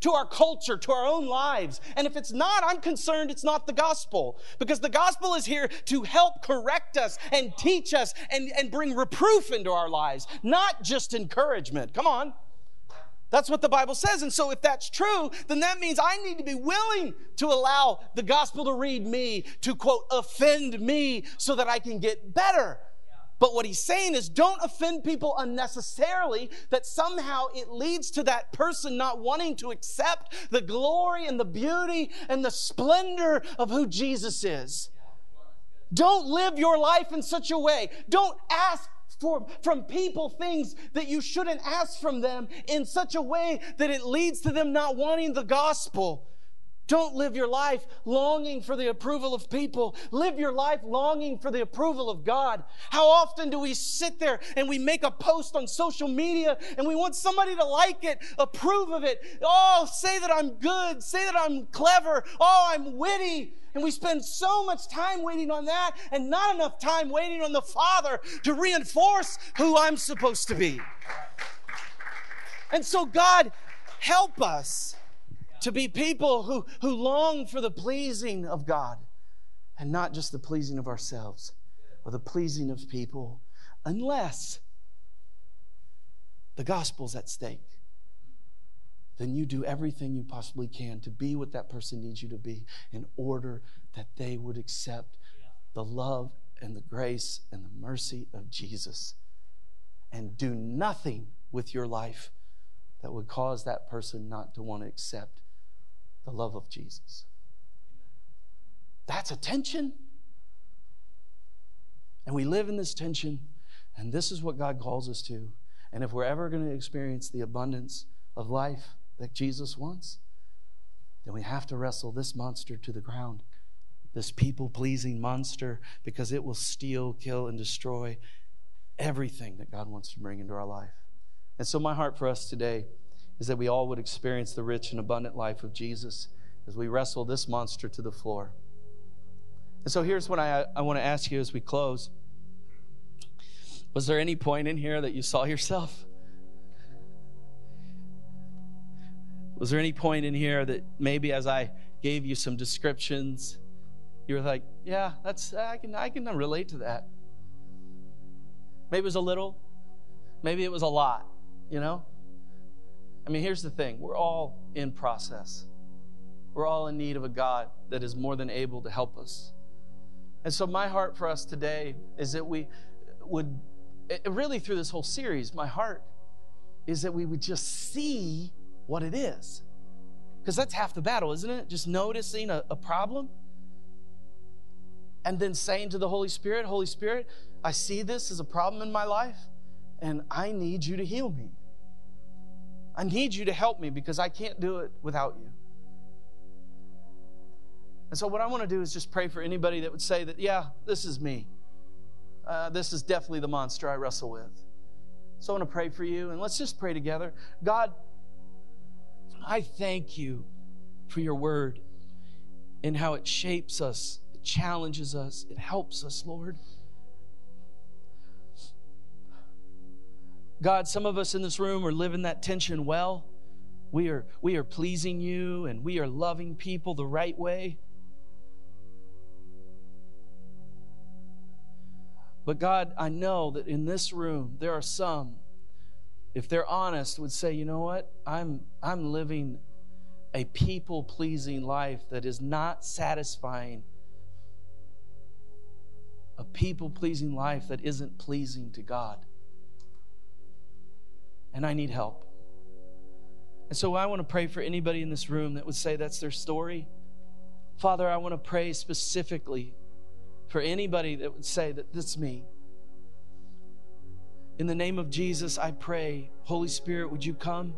to our culture, to our own lives. And if it's not, I'm concerned it's not the gospel because the gospel is here to help correct us and teach us and, and bring reproof into our lives, not just encouragement. Come on. That's what the Bible says. And so, if that's true, then that means I need to be willing to allow the gospel to read me, to quote, offend me so that I can get better. But what he's saying is don't offend people unnecessarily, that somehow it leads to that person not wanting to accept the glory and the beauty and the splendor of who Jesus is. Don't live your life in such a way. Don't ask for, from people things that you shouldn't ask from them in such a way that it leads to them not wanting the gospel. Don't live your life longing for the approval of people. Live your life longing for the approval of God. How often do we sit there and we make a post on social media and we want somebody to like it, approve of it? Oh, say that I'm good, say that I'm clever, oh, I'm witty. And we spend so much time waiting on that and not enough time waiting on the Father to reinforce who I'm supposed to be. And so, God, help us to be people who, who long for the pleasing of God and not just the pleasing of ourselves or the pleasing of people, unless the gospel's at stake. Then you do everything you possibly can to be what that person needs you to be in order that they would accept the love and the grace and the mercy of Jesus. And do nothing with your life that would cause that person not to want to accept the love of Jesus. That's a tension. And we live in this tension, and this is what God calls us to. And if we're ever going to experience the abundance of life that Jesus wants, then we have to wrestle this monster to the ground, this people pleasing monster, because it will steal, kill, and destroy everything that God wants to bring into our life. And so, my heart for us today is that we all would experience the rich and abundant life of Jesus as we wrestle this monster to the floor. And so here's what I, I want to ask you as we close. Was there any point in here that you saw yourself? Was there any point in here that maybe as I gave you some descriptions, you were like, yeah, that's I can I can relate to that. Maybe it was a little, maybe it was a lot, you know? I mean, here's the thing we're all in process. We're all in need of a God that is more than able to help us. And so, my heart for us today is that we would, really through this whole series, my heart is that we would just see what it is. Because that's half the battle, isn't it? Just noticing a, a problem and then saying to the Holy Spirit, Holy Spirit, I see this as a problem in my life, and I need you to heal me. I need you to help me because I can't do it without you. And so, what I want to do is just pray for anybody that would say that, yeah, this is me. Uh, this is definitely the monster I wrestle with. So, I want to pray for you, and let's just pray together. God, I thank you for your word and how it shapes us, it challenges us, it helps us, Lord. God, some of us in this room are living that tension well. We are, we are pleasing you and we are loving people the right way. But God, I know that in this room there are some if they're honest, would say, you know what? I'm, I'm living a people pleasing life that is not satisfying, a people pleasing life that isn't pleasing to God. And I need help. And so I want to pray for anybody in this room that would say that's their story. Father, I want to pray specifically for anybody that would say that this is me. In the name of Jesus, I pray, Holy Spirit, would you come?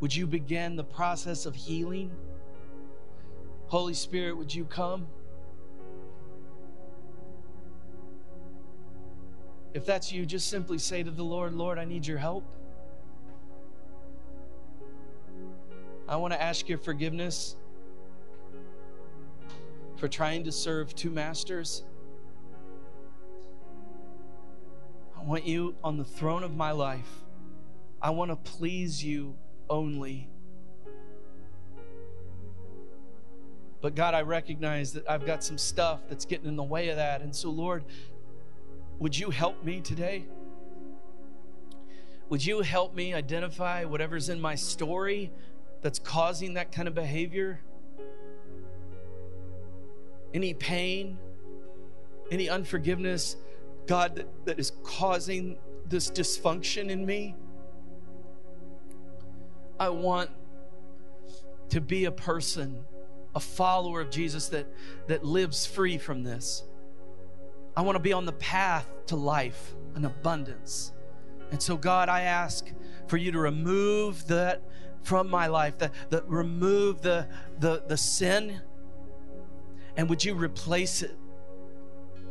Would you begin the process of healing? Holy Spirit, would you come? If that's you, just simply say to the Lord, Lord, I need your help. I want to ask your forgiveness for trying to serve two masters. I want you on the throne of my life. I want to please you only. But God, I recognize that I've got some stuff that's getting in the way of that. And so, Lord, would you help me today? Would you help me identify whatever's in my story that's causing that kind of behavior? any pain, any unforgiveness, God, that, that is causing this dysfunction in me. I want to be a person, a follower of Jesus that, that lives free from this. I want to be on the path to life and abundance. And so, God, I ask for you to remove that from my life, that, that remove the, the, the sin and would you replace it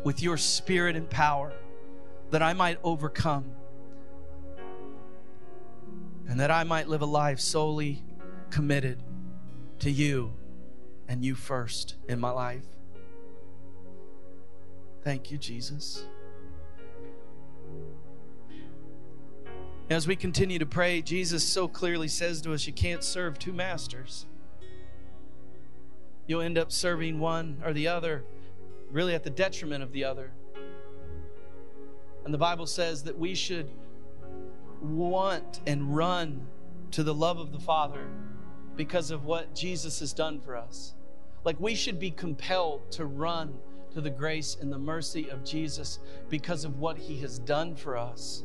with your spirit and power that I might overcome and that I might live a life solely committed to you and you first in my life. Thank you, Jesus. As we continue to pray, Jesus so clearly says to us, You can't serve two masters you'll end up serving one or the other, really at the detriment of the other. And the Bible says that we should want and run to the love of the Father because of what Jesus has done for us. Like we should be compelled to run to the grace and the mercy of Jesus because of what he has done for us.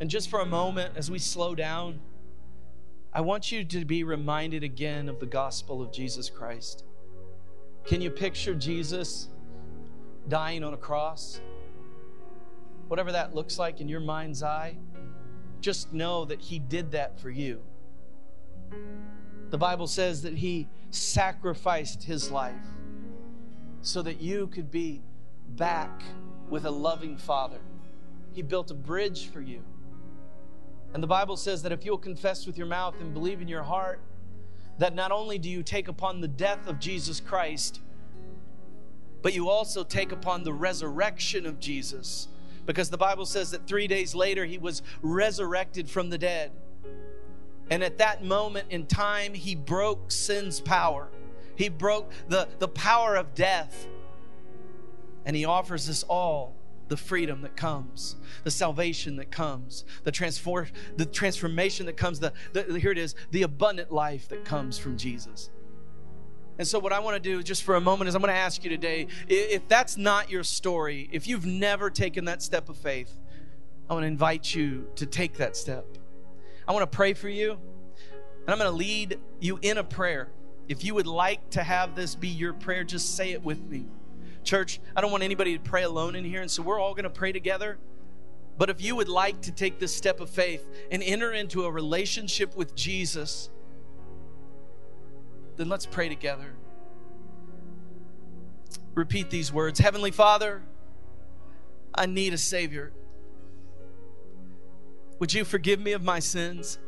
And just for a moment, as we slow down, I want you to be reminded again of the gospel of Jesus Christ. Can you picture Jesus dying on a cross? Whatever that looks like in your mind's eye, just know that He did that for you. The Bible says that He sacrificed His life so that you could be back with a loving Father. He built a bridge for you. And the Bible says that if you'll confess with your mouth and believe in your heart, that not only do you take upon the death of Jesus Christ, but you also take upon the resurrection of Jesus. Because the Bible says that three days later he was resurrected from the dead. And at that moment in time, he broke sin's power. He broke the, the power of death. And he offers us all the freedom that comes, the salvation that comes, the transform, the transformation that comes, the, the here it is, the abundant life that comes from Jesus. And so, what I want to do just for a moment is I'm going to ask you today if that's not your story, if you've never taken that step of faith, I want to invite you to take that step. I want to pray for you, and I'm going to lead you in a prayer. If you would like to have this be your prayer, just say it with me. Church, I don't want anybody to pray alone in here, and so we're all going to pray together. But if you would like to take this step of faith and enter into a relationship with Jesus, then let's pray together. Repeat these words Heavenly Father, I need a Savior. Would you forgive me of my sins?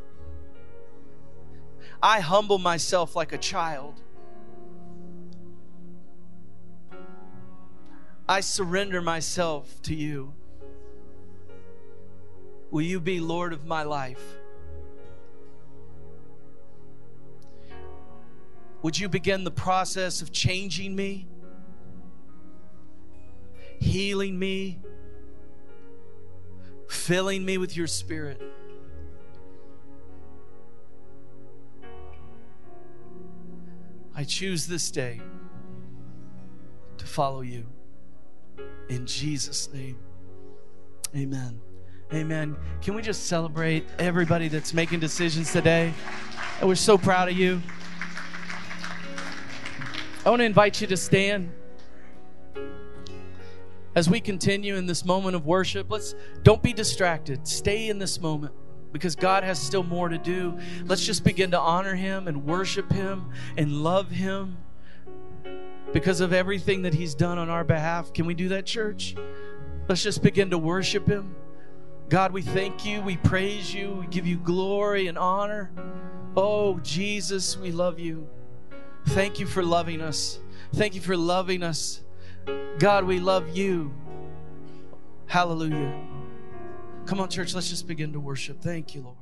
I humble myself like a child. I surrender myself to you. Will you be Lord of my life? Would you begin the process of changing me, healing me, filling me with your spirit. I choose this day to follow you. In Jesus' name, amen. Amen. Can we just celebrate everybody that's making decisions today? And we're so proud of you. I want to invite you to stand as we continue in this moment of worship. Let's don't be distracted. Stay in this moment because God has still more to do. Let's just begin to honor him and worship him and love him because of everything that he's done on our behalf. Can we do that, church? Let's just begin to worship him. God, we thank you. We praise you. We give you glory and honor. Oh, Jesus, we love you. Thank you for loving us. Thank you for loving us. God, we love you. Hallelujah. Come on, church, let's just begin to worship. Thank you, Lord.